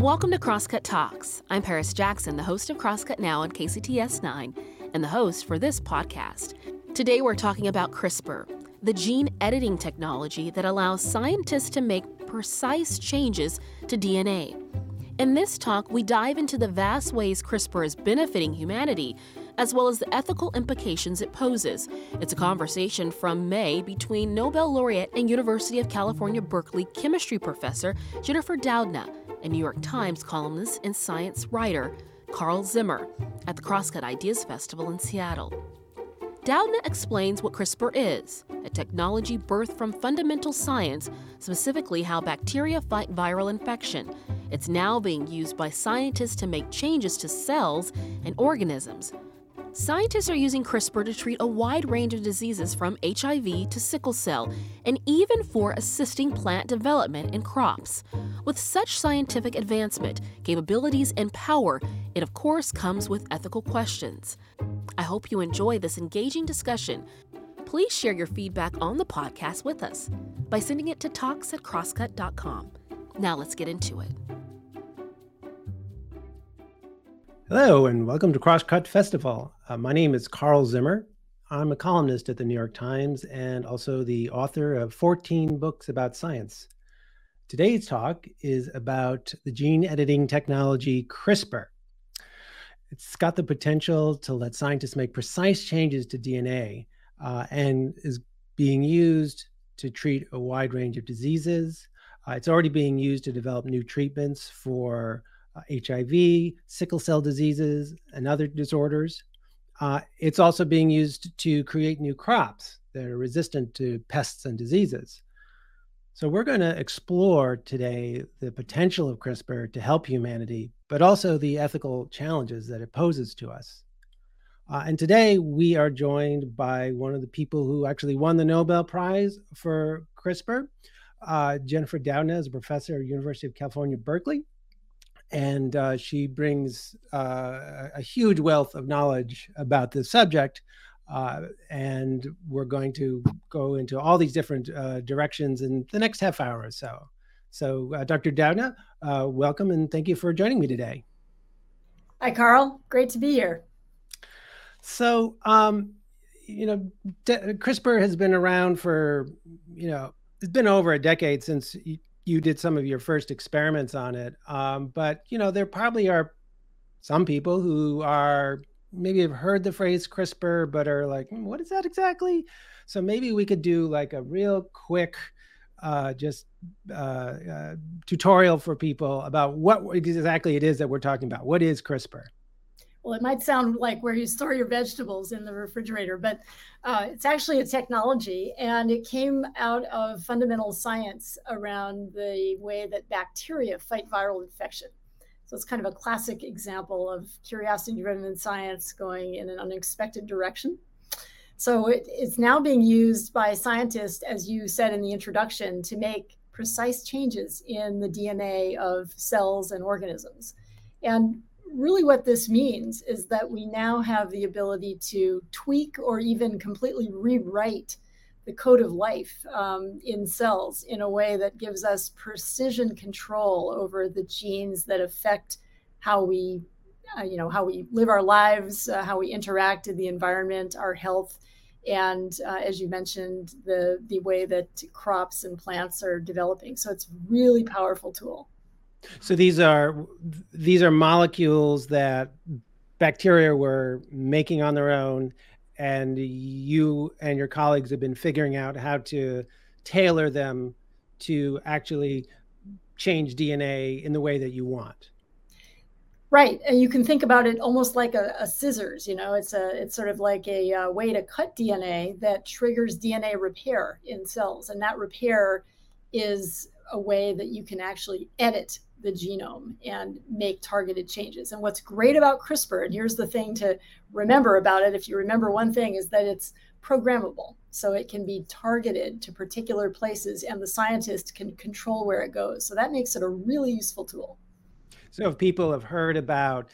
Welcome to Crosscut Talks. I'm Paris Jackson, the host of Crosscut Now on KCTS 9, and the host for this podcast. Today we're talking about CRISPR, the gene editing technology that allows scientists to make precise changes to DNA. In this talk, we dive into the vast ways CRISPR is benefiting humanity, as well as the ethical implications it poses. It's a conversation from May between Nobel laureate and University of California, Berkeley chemistry professor Jennifer Doudna and New York Times columnist and science writer Carl Zimmer at the Crosscut Ideas Festival in Seattle. Doudna explains what CRISPR is a technology birthed from fundamental science, specifically how bacteria fight viral infection. It's now being used by scientists to make changes to cells and organisms. Scientists are using CRISPR to treat a wide range of diseases from HIV to sickle cell, and even for assisting plant development in crops. With such scientific advancement, capabilities, and power, it of course comes with ethical questions. I hope you enjoy this engaging discussion. Please share your feedback on the podcast with us by sending it to talks at crosscut.com. Now let's get into it. Hello, and welcome to Crosscut Festival. Uh, my name is Carl Zimmer. I'm a columnist at the New York Times and also the author of 14 books about science. Today's talk is about the gene editing technology CRISPR. It's got the potential to let scientists make precise changes to DNA uh, and is being used to treat a wide range of diseases. Uh, it's already being used to develop new treatments for uh, HIV, sickle cell diseases, and other disorders. Uh, it's also being used to create new crops that are resistant to pests and diseases. So, we're going to explore today the potential of CRISPR to help humanity, but also the ethical challenges that it poses to us. Uh, and today we are joined by one of the people who actually won the Nobel Prize for CRISPR. Uh, Jennifer Doudna is a professor at University of California, Berkeley and uh, she brings uh, a huge wealth of knowledge about this subject. Uh, and we're going to go into all these different uh, directions in the next half hour or so. So, uh, Dr. Doudna, uh, welcome and thank you for joining me today. Hi, Carl. Great to be here. So, um, you know, CRISPR has been around for, you know, it's been over a decade since you did some of your first experiments on it. Um, but you know, there probably are some people who are maybe have heard the phrase CRISPR, but are like, hmm, what is that exactly? So maybe we could do like a real quick, uh, just uh, uh, tutorial for people about what exactly it is that we're talking about. What is CRISPR? Well, it might sound like where you store your vegetables in the refrigerator, but uh, it's actually a technology and it came out of fundamental science around the way that bacteria fight viral infection. So it's kind of a classic example of curiosity driven science going in an unexpected direction. So it, it's now being used by scientists, as you said in the introduction, to make precise changes in the DNA of cells and organisms. And really what this means is that we now have the ability to tweak or even completely rewrite the code of life um, in cells in a way that gives us precision control over the genes that affect how we uh, you know how we live our lives uh, how we interact in the environment our health and uh, as you mentioned the the way that crops and plants are developing. So it's really powerful tool so these are these are molecules that bacteria were making on their own, and you and your colleagues have been figuring out how to tailor them to actually change DNA in the way that you want. Right, and you can think about it almost like a, a scissors. You know, it's a it's sort of like a, a uh, way to cut DNA that triggers DNA repair in cells, and that repair is a way that you can actually edit the genome and make targeted changes. And what's great about CRISPR, and here's the thing to remember about it if you remember one thing, is that it's programmable. So it can be targeted to particular places and the scientist can control where it goes. So that makes it a really useful tool. So if people have heard about,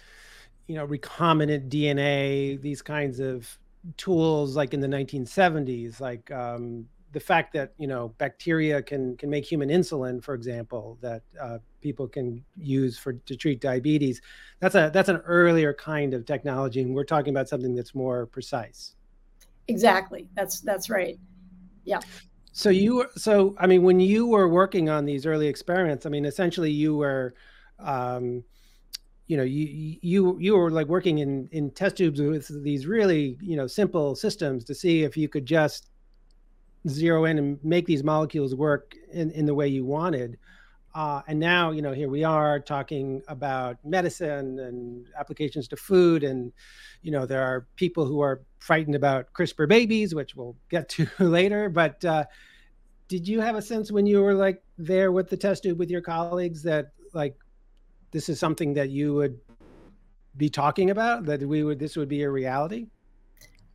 you know, recombinant DNA, these kinds of tools like in the 1970s, like um, the fact that you know bacteria can can make human insulin, for example, that uh, people can use for to treat diabetes. That's a that's an earlier kind of technology, and we're talking about something that's more precise. Exactly. That's that's right. Yeah. So you were so I mean when you were working on these early experiments, I mean essentially you were um, you know you you you were like working in in test tubes with these really you know simple systems to see if you could just zero in and make these molecules work in, in the way you wanted. Uh, and now you know here we are talking about medicine and applications to food. And you know there are people who are frightened about crispr babies which we'll get to later. But uh, did you have a sense when you were like there with the test tube with your colleagues that like this is something that you would be talking about that we would this would be a reality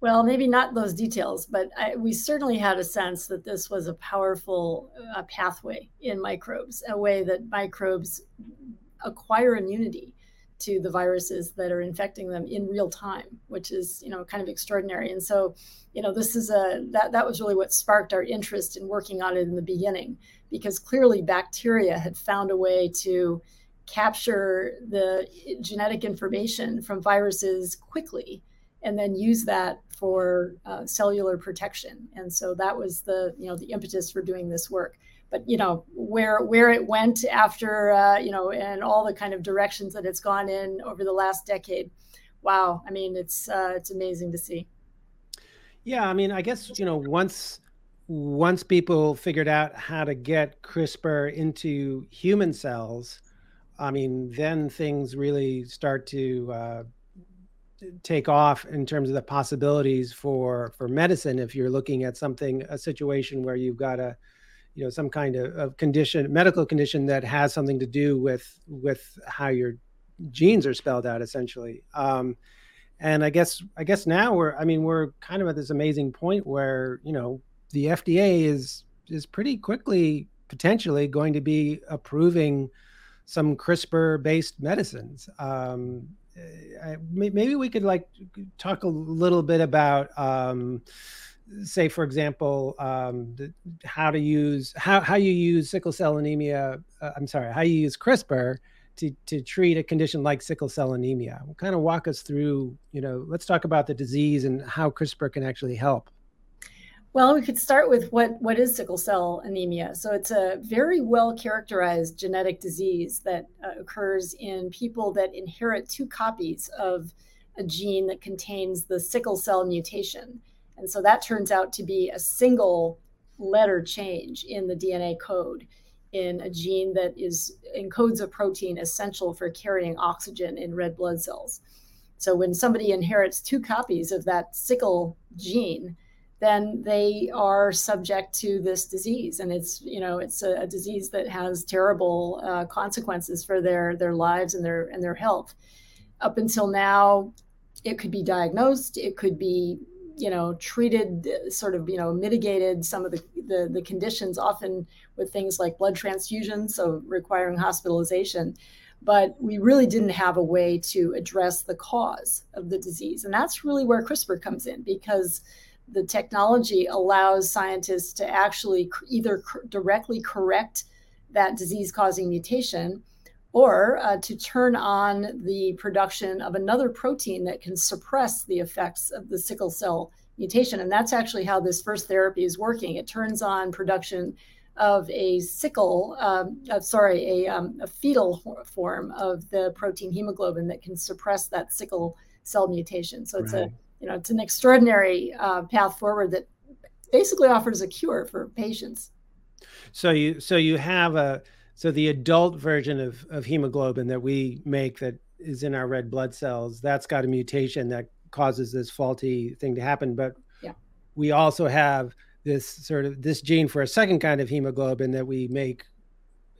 well maybe not those details but I, we certainly had a sense that this was a powerful uh, pathway in microbes a way that microbes acquire immunity to the viruses that are infecting them in real time which is you know kind of extraordinary. And so you know this is a that that was really what sparked our interest in working on it in the beginning because clearly bacteria had found a way to capture the genetic information from viruses quickly and then use that for uh, cellular protection. And so that was the you know the impetus for doing this work. But you know where where it went after uh, you know and all the kind of directions that it's gone in over the last decade wow i mean it's uh, it's amazing to see. Yeah i mean i guess you know once once people figured out how to get crispr into human cells I mean, then things really start to uh, take off in terms of the possibilities for for medicine. If you're looking at something, a situation where you've got a, you know, some kind of, of condition, medical condition that has something to do with with how your genes are spelled out, essentially. Um, and I guess I guess now we're, I mean, we're kind of at this amazing point where you know the FDA is is pretty quickly potentially going to be approving some CRISPR based medicines. Um, I, maybe we could like talk a little bit about, um, say, for example, um, the, how to use how how you use sickle cell anemia. Uh, I'm sorry, how you use CRISPR to to treat a condition like sickle cell anemia. Kind of walk us through. You know, let's talk about the disease and how CRISPR can actually help. Well, we could start with what, what is sickle cell anemia. So it's a very well characterized genetic disease that uh, occurs in people that inherit two copies of a gene that contains the sickle cell mutation. And so that turns out to be a single letter change in the DNA code in a gene that is encodes a protein essential for carrying oxygen in red blood cells. So when somebody inherits two copies of that sickle gene, then they are subject to this disease. And it's you know it's a, a disease that has terrible uh, consequences for their their lives and their and their health. Up until now it could be diagnosed it could be you know treated sort of you know mitigated. Some of the, the the, conditions often with things like blood transfusions so requiring hospitalization. But we really didn't have a way to address the cause of the disease. And that's really where crispr comes in because the technology allows scientists to actually either directly correct that disease causing mutation or uh, to turn on the production of another protein that can suppress the effects of the sickle cell mutation. And that's actually how this first therapy is working. It turns on production of a sickle, um, uh, sorry, a, um, a fetal form of the protein hemoglobin that can suppress that sickle cell mutation. So it's right. a you know, it's an extraordinary uh, path forward that basically offers a cure for patients. So you so you have a so the adult version of of hemoglobin that we make that is in our red blood cells that's got a mutation that causes this faulty thing to happen but yeah. we also have this sort of this gene for a second kind of hemoglobin that we make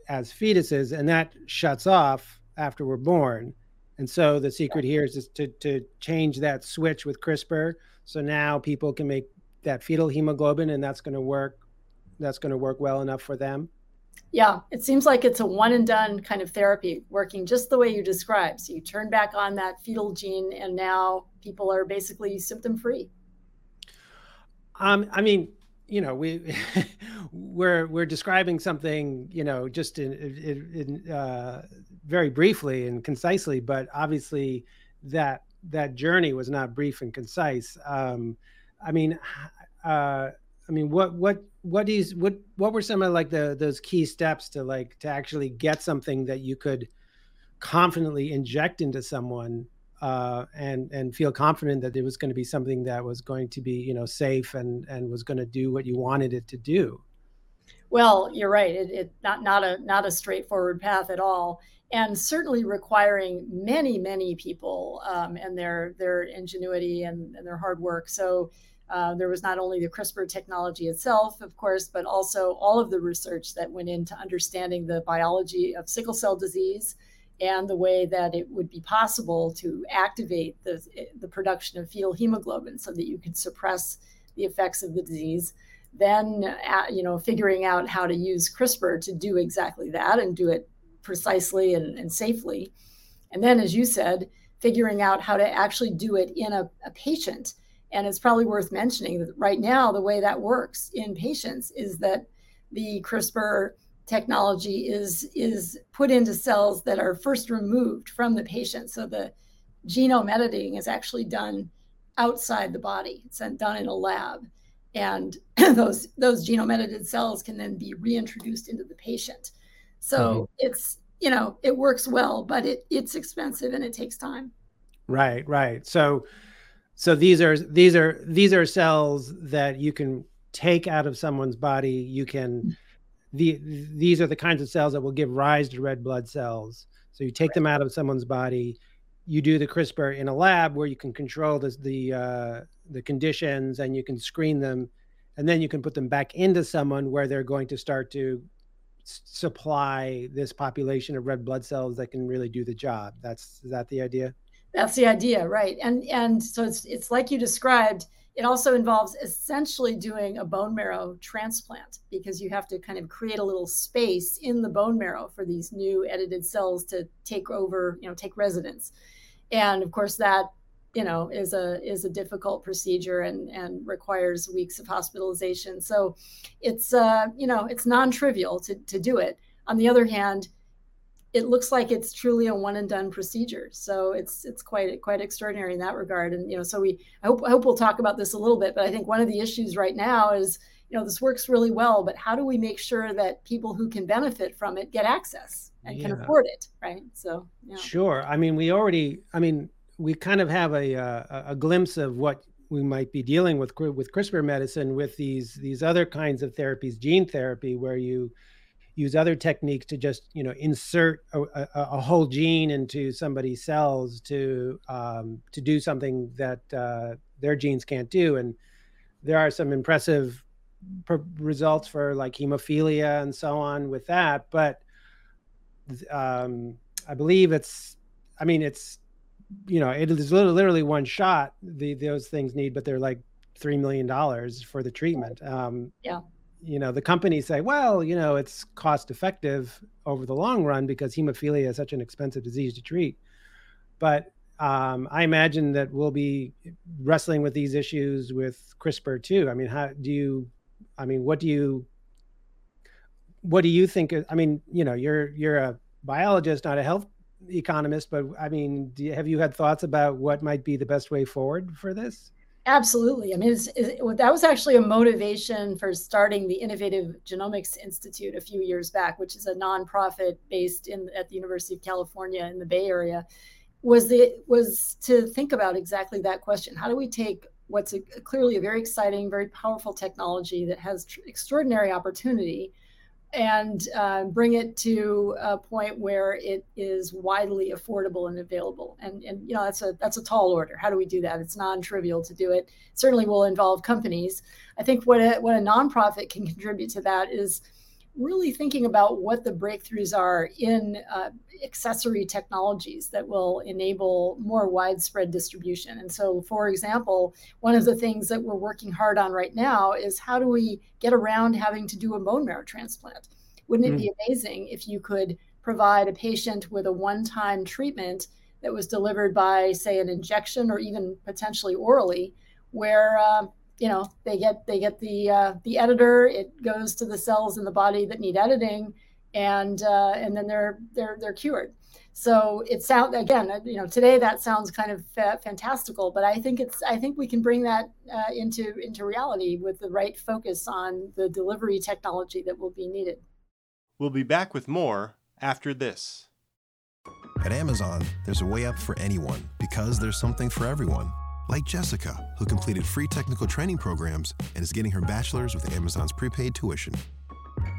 as fetuses and that shuts off after we're born and so the secret here is to, to change that switch with CRISPR. So now people can make that fetal hemoglobin and that's going to work. That's going to work well enough for them. Yeah, it seems like it's a one and done kind of therapy working just the way you described. So you turn back on that fetal gene and now people are basically symptom free. Um, I mean, you know, we we're we're describing something, you know, just in, in, in uh, very briefly and concisely, but obviously that that journey was not brief and concise. Um, I mean, uh, I mean, what what what is what what were some of like the those key steps to like to actually get something that you could confidently inject into someone uh, and and feel confident that it was going to be something that was going to be you know safe and and was going to do what you wanted it to do. Well, you're right. It, it not not a not a straightforward path at all, and certainly requiring many many people um, and their their ingenuity and, and their hard work. So. Uh, there was not only the CRISPR technology itself, of course, but also all of the research that went into understanding the biology of sickle cell disease, and the way that it would be possible to activate the, the production of fetal hemoglobin so that you could suppress the effects of the disease then uh, you know figuring out how to use crispr to do exactly that and do it precisely and, and safely and then as you said figuring out how to actually do it in a, a patient and it's probably worth mentioning that right now the way that works in patients is that the crispr technology is is put into cells that are first removed from the patient. So the genome editing is actually done outside the body. It's done in a lab, and those those genome edited cells can then be reintroduced into the patient. So mm-hmm. it's you know it works well, but it it's expensive and it takes time. Right, right. So so these are these are these are cells that you can take out of someone's body. You can mm the these are the kinds of cells that will give rise to red blood cells. So you take right. them out of someone's body, you do the CRISPR in a lab where you can control the the, uh, the conditions and you can screen them, and then you can put them back into someone where they're going to start to supply this population of red blood cells that can really do the job. That's is that the idea? That's the idea, right? And and so it's it's like you described it also involves essentially doing a bone marrow transplant because you have to kind of create a little space in the bone marrow for these new edited cells to take over, you know, take residence. And of course that, you know, is a is a difficult procedure and and requires weeks of hospitalization. So it's uh, you know, it's non-trivial to to do it. On the other hand, it looks like it's truly a one and done procedure. So it's it's quite quite extraordinary in that regard. And you know, so we I hope I hope we'll talk about this a little bit. But I think one of the issues right now is you know this works really well, but how do we make sure that people who can benefit from it get access and yeah. can afford it, right? So yeah. sure. I mean, we already. I mean, we kind of have a a, a glimpse of what we might be dealing with with CRISPR medicine with these these other kinds of therapies, gene therapy, where you use other techniques to just you know insert a, a, a whole gene into somebody's cells to um, to do something that uh, their genes can't do. And there are some impressive results for like hemophilia and so on with that. But um, i believe it's i mean it's you know it is literally one shot the those things need but they're like three million dollars for the treatment. Um, yeah. you know the companies say well you know it's cost effective over the long run because hemophilia is such an expensive disease to treat. But um, i imagine that we'll be wrestling with these issues with crispr too. I mean how do you i mean what do you what do you think i mean you know you're you're a biologist not a health economist but i mean you, have you had thoughts about what might be the best way forward for this Absolutely. I mean, it's, it, that was actually a motivation for starting the Innovative Genomics Institute a few years back, which is a nonprofit based in at the University of California in the Bay Area. Was the was to think about exactly that question: How do we take what's a, clearly a very exciting, very powerful technology that has tr- extraordinary opportunity, and uh, bring it to a point where it is widely affordable and available. And, and you know that's a that's a tall order. How do we do that? It's non-trivial to do it. Certainly will involve companies. I think what a, what a nonprofit can contribute to that is really thinking about what the breakthroughs are in uh, accessory technologies that will enable more widespread distribution. And so, for example, one of the things that we're working hard on right now is how do we get around having to do a bone marrow transplant? Wouldn't it mm. be amazing if you could provide a patient with a one time treatment that was delivered by, say, an injection or even potentially orally, where uh, you know they get they get the uh, the editor it goes to the cells in the body that need editing and uh, and then they're they're they're cured. So it sounds again uh, you know today that sounds kind of fa- fantastical but i think it's i think we can bring that uh, into into reality with the right focus on the delivery technology that will be needed. We'll be back with more after this. At amazon there's a way up for anyone because there's something for everyone like Jessica, who completed free technical training programs and is getting her bachelor's with Amazon's prepaid tuition.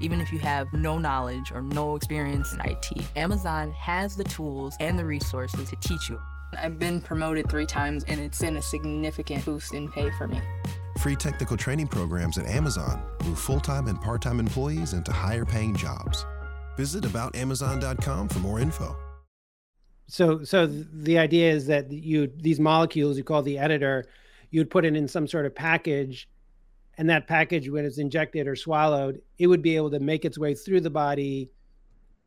Even if you have no knowledge or no experience in IT, Amazon has the tools and the resources to teach you. I've been promoted three times and it's been a significant boost in pay for me. Free technical training programs at Amazon move full time and part time employees into higher paying jobs. Visit aboutamazon.com for more info so so the idea is that you these molecules you call the editor you'd put it in some sort of package and that package when it's injected or swallowed it would be able to make its way through the body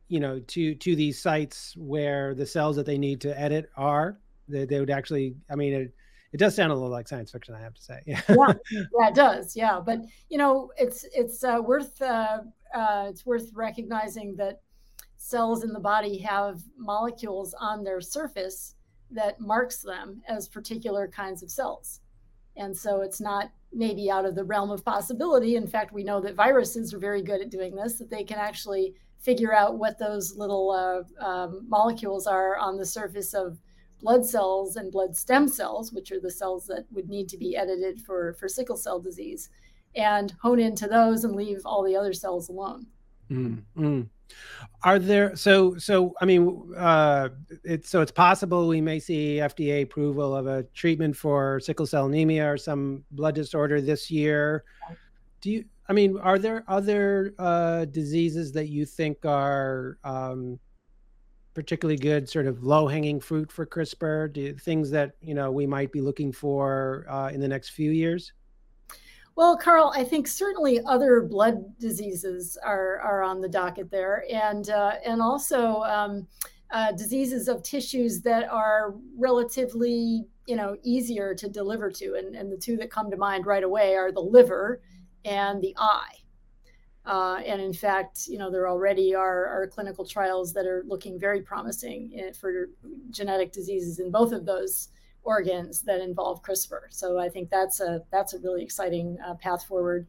you know to to these sites where the cells that they need to edit are. They, they would actually i mean it it does sound a little like science fiction i have to say. Yeah yeah it does yeah but you know it's it's uh, worth uh, uh, it's worth recognizing that cells in the body have molecules on their surface that marks them as particular kinds of cells. And so it's not maybe out of the realm of possibility. In fact, we know that viruses are very good at doing this, that they can actually figure out what those little uh, um, molecules are on the surface of blood cells and blood stem cells, which are the cells that would need to be edited for, for sickle cell disease, and hone into those and leave all the other cells alone. Mm-hmm. Are there so so? I mean, uh, it's so it's possible we may see FDA approval of a treatment for sickle cell anemia or some blood disorder this year. Do you? I mean, are there other uh, diseases that you think are um, particularly good, sort of low hanging fruit for CRISPR? Do, things that you know we might be looking for uh, in the next few years? Well, Carl, I think certainly other blood diseases are, are on the docket there, and uh, and also um, uh, diseases of tissues that are relatively you know easier to deliver to, and, and the two that come to mind right away are the liver and the eye. Uh, and in fact, you know, there already are, are clinical trials that are looking very promising in, for genetic diseases in both of those organs that involve CRISPR. So I think that's a that's a really exciting uh, path forward.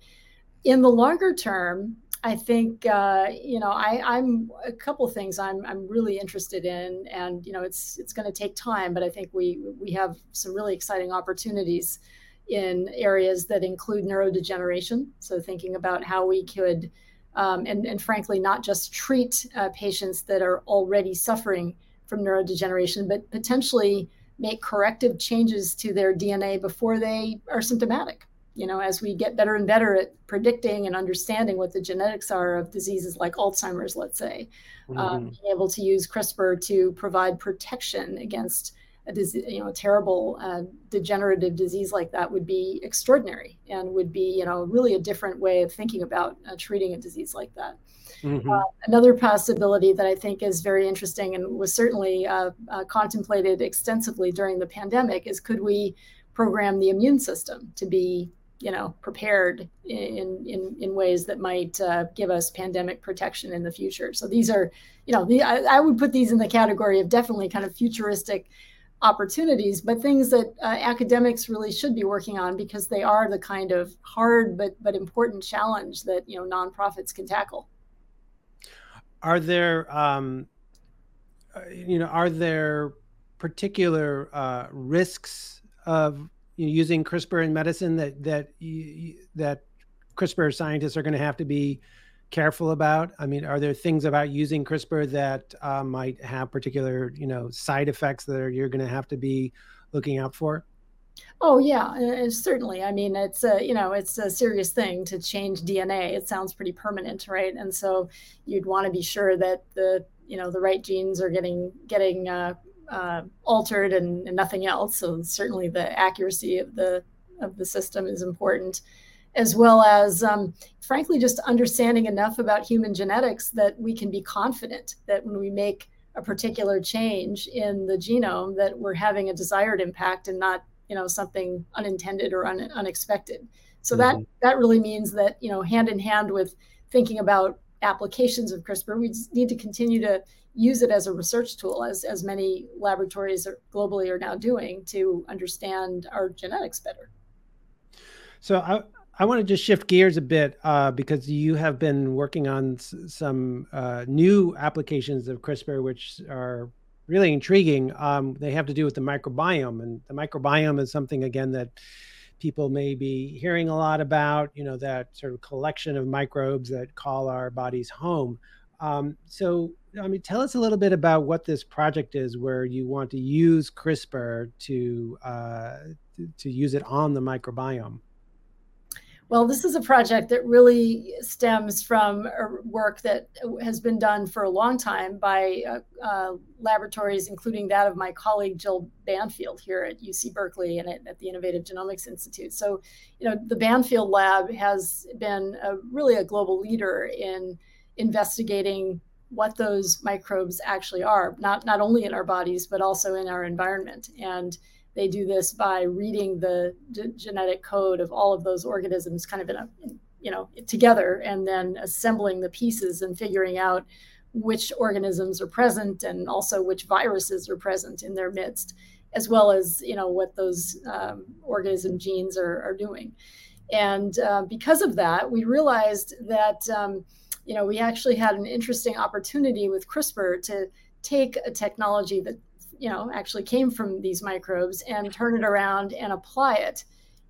In the longer term, I think uh, you know I, am a couple things I'm I'm really interested in, and you know it's it's going to take time, but I think we we have some really exciting opportunities in areas that include neurodegeneration. So thinking about how we could, um, and and frankly, not just treat uh, patients that are already suffering from neurodegeneration, but potentially make corrective changes to their DNA before they are symptomatic. You know, as we get better and better at predicting and understanding what the genetics are of diseases like Alzheimer's, let's say, um, mm-hmm. being able to use CRISPR to provide protection against a disease, you know, a terrible uh, degenerative disease like that would be extraordinary and would be, you know, really a different way of thinking about uh, treating a disease like that. Mm-hmm. Uh, another possibility that I think is very interesting and was certainly uh, uh, contemplated extensively during the pandemic is could we program the immune system to be you know prepared in in in ways that might uh, give us pandemic protection in the future so these are you know the, I, I, would put these in the category of definitely kind of futuristic opportunities but things that uh, academics really should be working on because they are the kind of hard but but important challenge that you know nonprofits can tackle. Are there um, uh, you know are there particular uh, risks of using CRISPR in medicine that that that CRISPR scientists are going to have to be careful about? I mean, are there things about using CRISPR that uh, might have particular you know side effects that are, you're going to have to be looking out for? Oh yeah, uh, certainly. I mean, it's a you know it's a serious thing to change DNA. It sounds pretty permanent, right? And so you'd want to be sure that the you know the right genes are getting getting uh, uh, altered and, and, nothing else. So certainly the accuracy of the of the system is important, as well as um, frankly just understanding enough about human genetics that we can be confident that when we make a particular change in the genome that we're having a desired impact and not you know something unintended or un, unexpected. So mm-hmm. that that really means that you know hand in hand with thinking about applications of CRISPR, we need to continue to use it as a research tool, as as many laboratories are, globally are now doing to understand our genetics better. So I, I want to just shift gears a bit uh, because you have been working on some uh, new applications of CRISPR, which are really intriguing. Um, they have to do with the microbiome, and the microbiome is something again that people may be hearing a lot about. You know, that sort of collection of microbes that call our bodies home. Um, so, I mean, tell us a little bit about what this project is, where you want to use CRISPR to uh, to use it on the microbiome. Well, this is a project that really stems from work that has been done for a long time by uh, uh, laboratories, including that of my colleague Jill Banfield here at UC Berkeley and at, at, the Innovative Genomics Institute. So, you know, the Banfield lab has been a, really a global leader in investigating what those microbes actually are, not not only in our bodies but also in our environment and they do this by reading the d- genetic code of all of those organisms kind of in a you know together and then assembling the pieces and figuring out which organisms are present and also which viruses are present in their midst as well as you know what those um, organism genes are, are doing. And uh, because of that we realized that um, you know we actually had an interesting opportunity with crispr to take a technology that you know actually came from these microbes and turn it around and apply it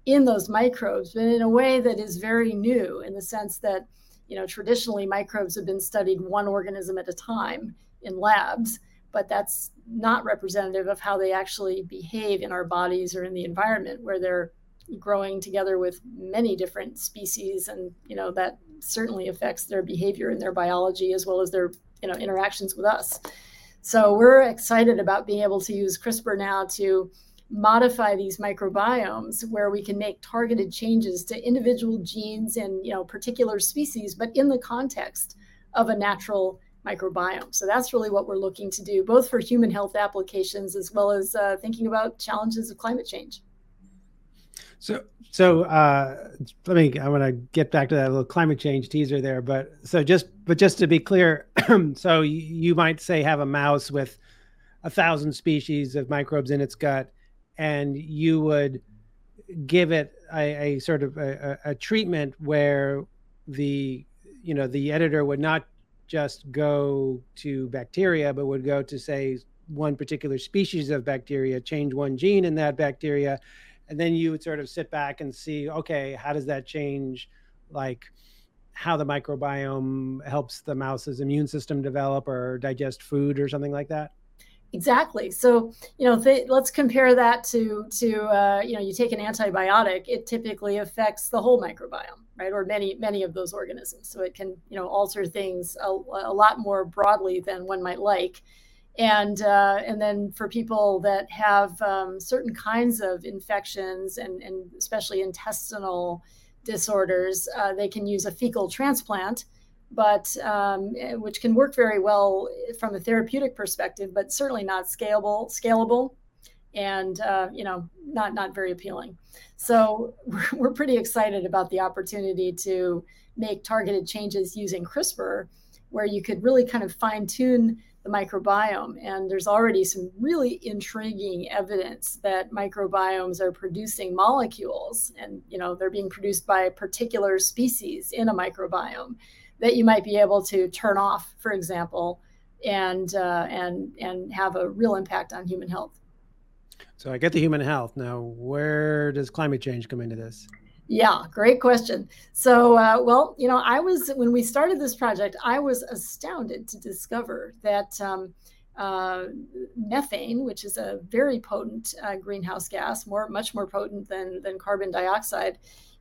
in those microbes but in a way that is very new in the sense that you know traditionally microbes have been studied one organism at a time in labs but that's not representative of how they actually behave in our bodies or in the environment where they're growing together with many different species and you know that certainly affects their behavior and their biology as well as their you know interactions with us so we're excited about being able to use CRISPR now to modify these microbiomes where we can make targeted changes to individual genes and you know particular species but in the context of a natural microbiome. So that's really what we're looking to do both for human health applications as well as uh, thinking about challenges of climate change so, so uh, let me. I want to get back to that little climate change teaser there, but so just, but just to be clear, so you might say have a mouse with a thousand species of microbes in its gut, and you would give it a, a sort of a, a treatment where the, you know, the editor would not just go to bacteria, but would go to say one particular species of bacteria, change one gene in that bacteria, and then you would sort of sit back and see okay how does that change like how the microbiome helps the mouse's immune system develop or digest food or something like that? Exactly. So you know let's compare that to to uh, you know you take an antibiotic it typically affects the whole microbiome right or many many of those organisms. So it can you know alter things a, a lot more broadly than one might like and uh, and then for people that have um, certain kinds of infections and, and especially intestinal disorders, uh, they can use a fecal transplant, but um, eh, which can work very well from a therapeutic perspective, but certainly not scalable scalable, and uh, you know not not very appealing. So we're, we're pretty excited about the opportunity to make targeted changes using CRISPR, where you could really kind of fine tune the microbiome. And there's already some really intriguing evidence that microbiomes are producing molecules and, you know, they're being produced by particular species in a microbiome that you might be able to turn off, for example, and, uh, and, and have a real impact on human health. So I get the human health. Now, where does climate change come into this? Yeah, great question. So, uh, well, you know, I was, when we started this project, I was astounded to discover that um, uh, methane, which is a very potent uh, greenhouse gas, more, much more potent than, than carbon dioxide,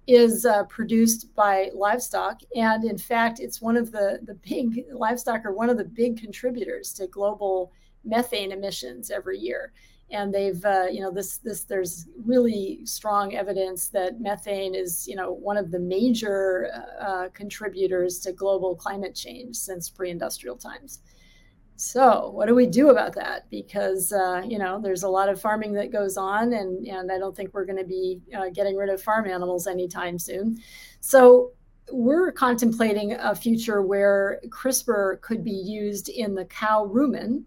is uh, produced by livestock. And in fact, it's one of the, the big livestock are one of the big contributors to global methane emissions every year and they've uh, you know this this there's really strong evidence that methane is you know one of the major uh, contributors to global climate change since pre-industrial times So, what do we do about that? Because uh, you know, there's a lot of farming that goes on, and and I don't think we're going to be uh, getting rid of farm animals anytime soon. So, we're contemplating a future where CRISPR could be used in the cow rumen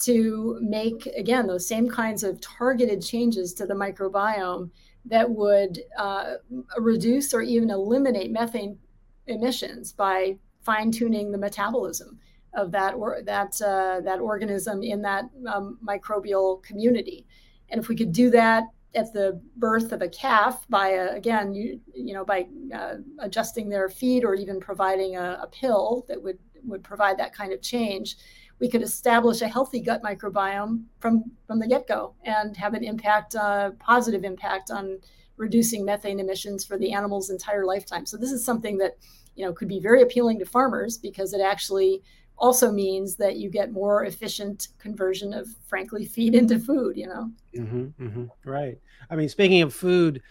to make again those same kinds of targeted changes to the microbiome that would uh, reduce or even eliminate methane emissions by fine tuning the metabolism of that or that uh, that organism in that um, microbial community. And if we could do that at the birth of a calf by uh, again you you know by uh, adjusting their feed or even providing a, a, pill that would would provide that kind of change we could establish a healthy gut microbiome from from the get-go and have an impact uh, positive impact on reducing methane emissions for the animal's entire lifetime. So this is something that you know could be very appealing to farmers because it actually also means that you get more efficient conversion of frankly feed into food you know? Mm-hmm, mm-hmm. right. I mean speaking of food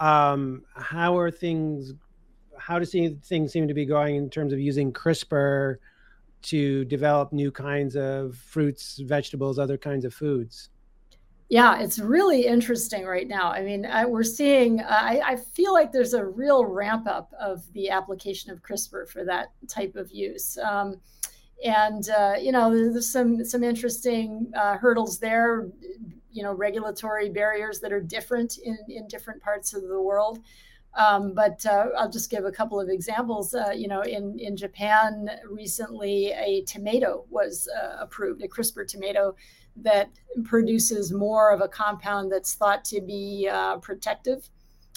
um, how are things how do things seem to be going in terms of using crispr to develop new kinds of fruits vegetables other kinds of foods yeah, it's really interesting right now. I mean, I, we're seeing, I, I, feel like there's a real ramp up of the application of CRISPR for that type of use. Um, and uh, you know there's some some interesting uh, hurdles there you know regulatory barriers that are different in in different parts of the world um, but uh, I'll just give a couple of examples. Uh, you know, in in Japan recently, a tomato was uh, approved, a CRISPR tomato that produces more of a compound that's thought to be uh, protective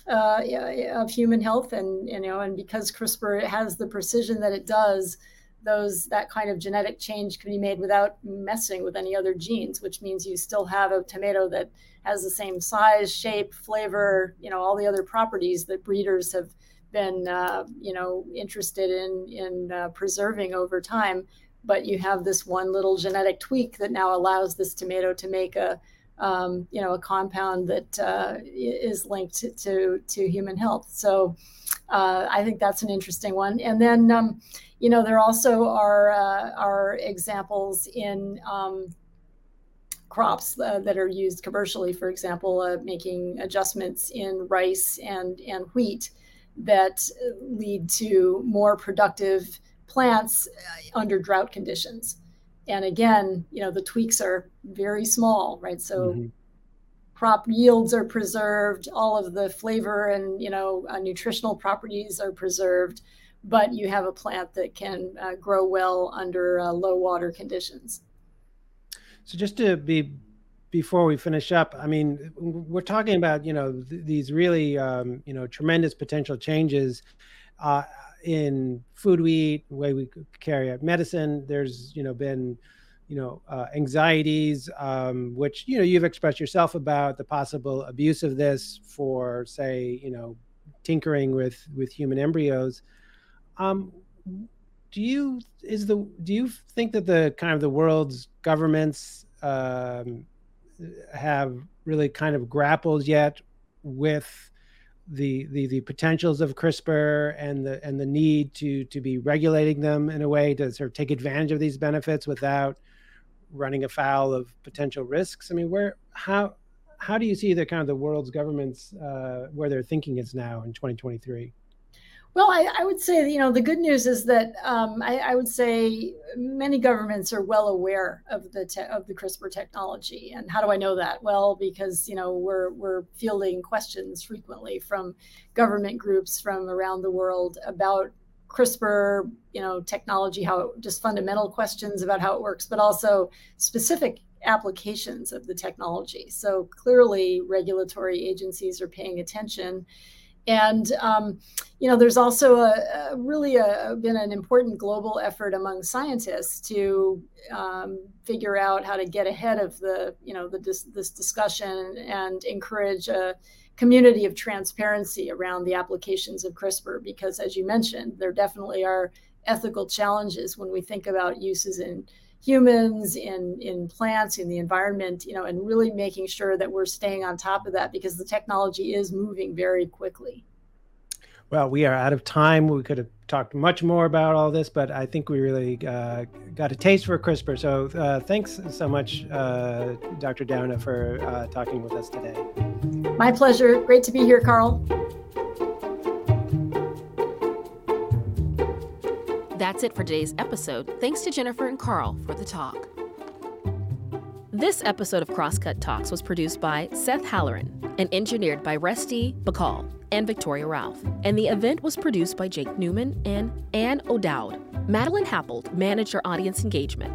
of human health, and you know, and because CRISPR has the precision that it does, those that kind of genetic change can be made without messing with any other genes which means you still have a tomato that has the same size shape flavor you know all the other properties that breeders have been uh, you know interested in in uh, preserving over time. But you have this one little genetic tweak that now allows this tomato to make a um, you know a compound that uh, is linked to, to, human health. So uh, I think that's an interesting one. And then um, you know, there also are uh, are examples in um, crops uh, that are used commercially, for example, uh, making adjustments in rice and and wheat that lead to more productive plants uh, under drought conditions. And again, you know, the tweaks are very small, right? So. Mm-hmm crop yields are preserved all of the flavor and you know uh, nutritional properties are preserved but you have a plant that can uh, grow well under uh, low water conditions. So just to be before we finish up, I mean, we're talking about you know th- these really um, you know tremendous potential changes uh, in food we eat, way we carry out medicine. There's you know been you know uh, anxieties, um, which you know you've expressed yourself about the possible abuse of this for say you know tinkering with with human embryos. Um, do you is the do you think that the kind of the world's governments um, have really kind of grappled yet with the, the the potentials of CRISPR and the and the need to to be regulating them in a way to sort of take advantage of these benefits without running afoul of potential risks? I mean, where how how do you see the kind of the world's governments uh, where their thinking is now in 2023? Well, I, I, would say, you know, the good news is that um, I, I, would say many governments are well aware of the te- of the CRISPR technology. And how do I know that? Well, because you know we're we're fielding questions frequently from government groups from around the world about CRISPR, you know, technology, how it, just fundamental questions about how it works, but also specific applications of the technology. So clearly, regulatory agencies are paying attention and um, you know, there's also a, a really a, been an important global effort among scientists to um, figure out how to get ahead of the you know the, this, this discussion and encourage a community of transparency around the applications of CRISPR. Because as you mentioned, there definitely are ethical challenges when we think about uses in humans, in in plants, in the environment, you know, and really making sure that we're staying on top of that because the technology is moving very quickly. Well, we are out of time. We could have talked much more about all this, but I think we really uh, got a taste for CRISPR. So uh, thanks so much, uh, Dr. Doudna, for uh, talking with us today. My pleasure. Great to be here, Carl. That's it for today's episode. Thanks to Jennifer and Carl for the talk. This episode of Crosscut Talks was produced by Seth Halleran and engineered by Resti Bagcal and Viktoria Ralph. And the event was produced by Jake Newman and Anne O'Dowd. Madeline Happold managed our audience engagement.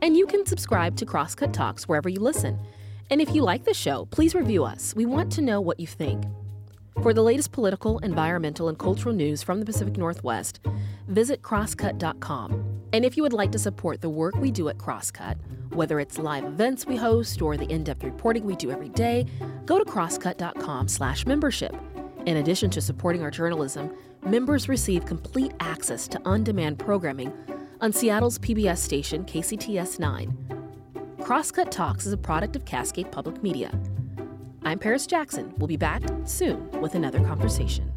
And you can subscribe to Crosscut Talks wherever you listen. And if you like the show, please review us. We want to know what you think. For the latest political, environmental, and cultural news from the Pacific Northwest, visit crosscut.com. And if you would like to support the work we do at Crosscut, whether it's live events we host or the in-depth reporting we do every day, go to crosscut.com/membership. In addition to supporting our journalism, members receive complete access to on-demand programming on Seattle's PBS station KCTS 9. Crosscut Talks is a product of Cascade Public Media. I'm Paris Jackson. We'll be back soon with another conversation.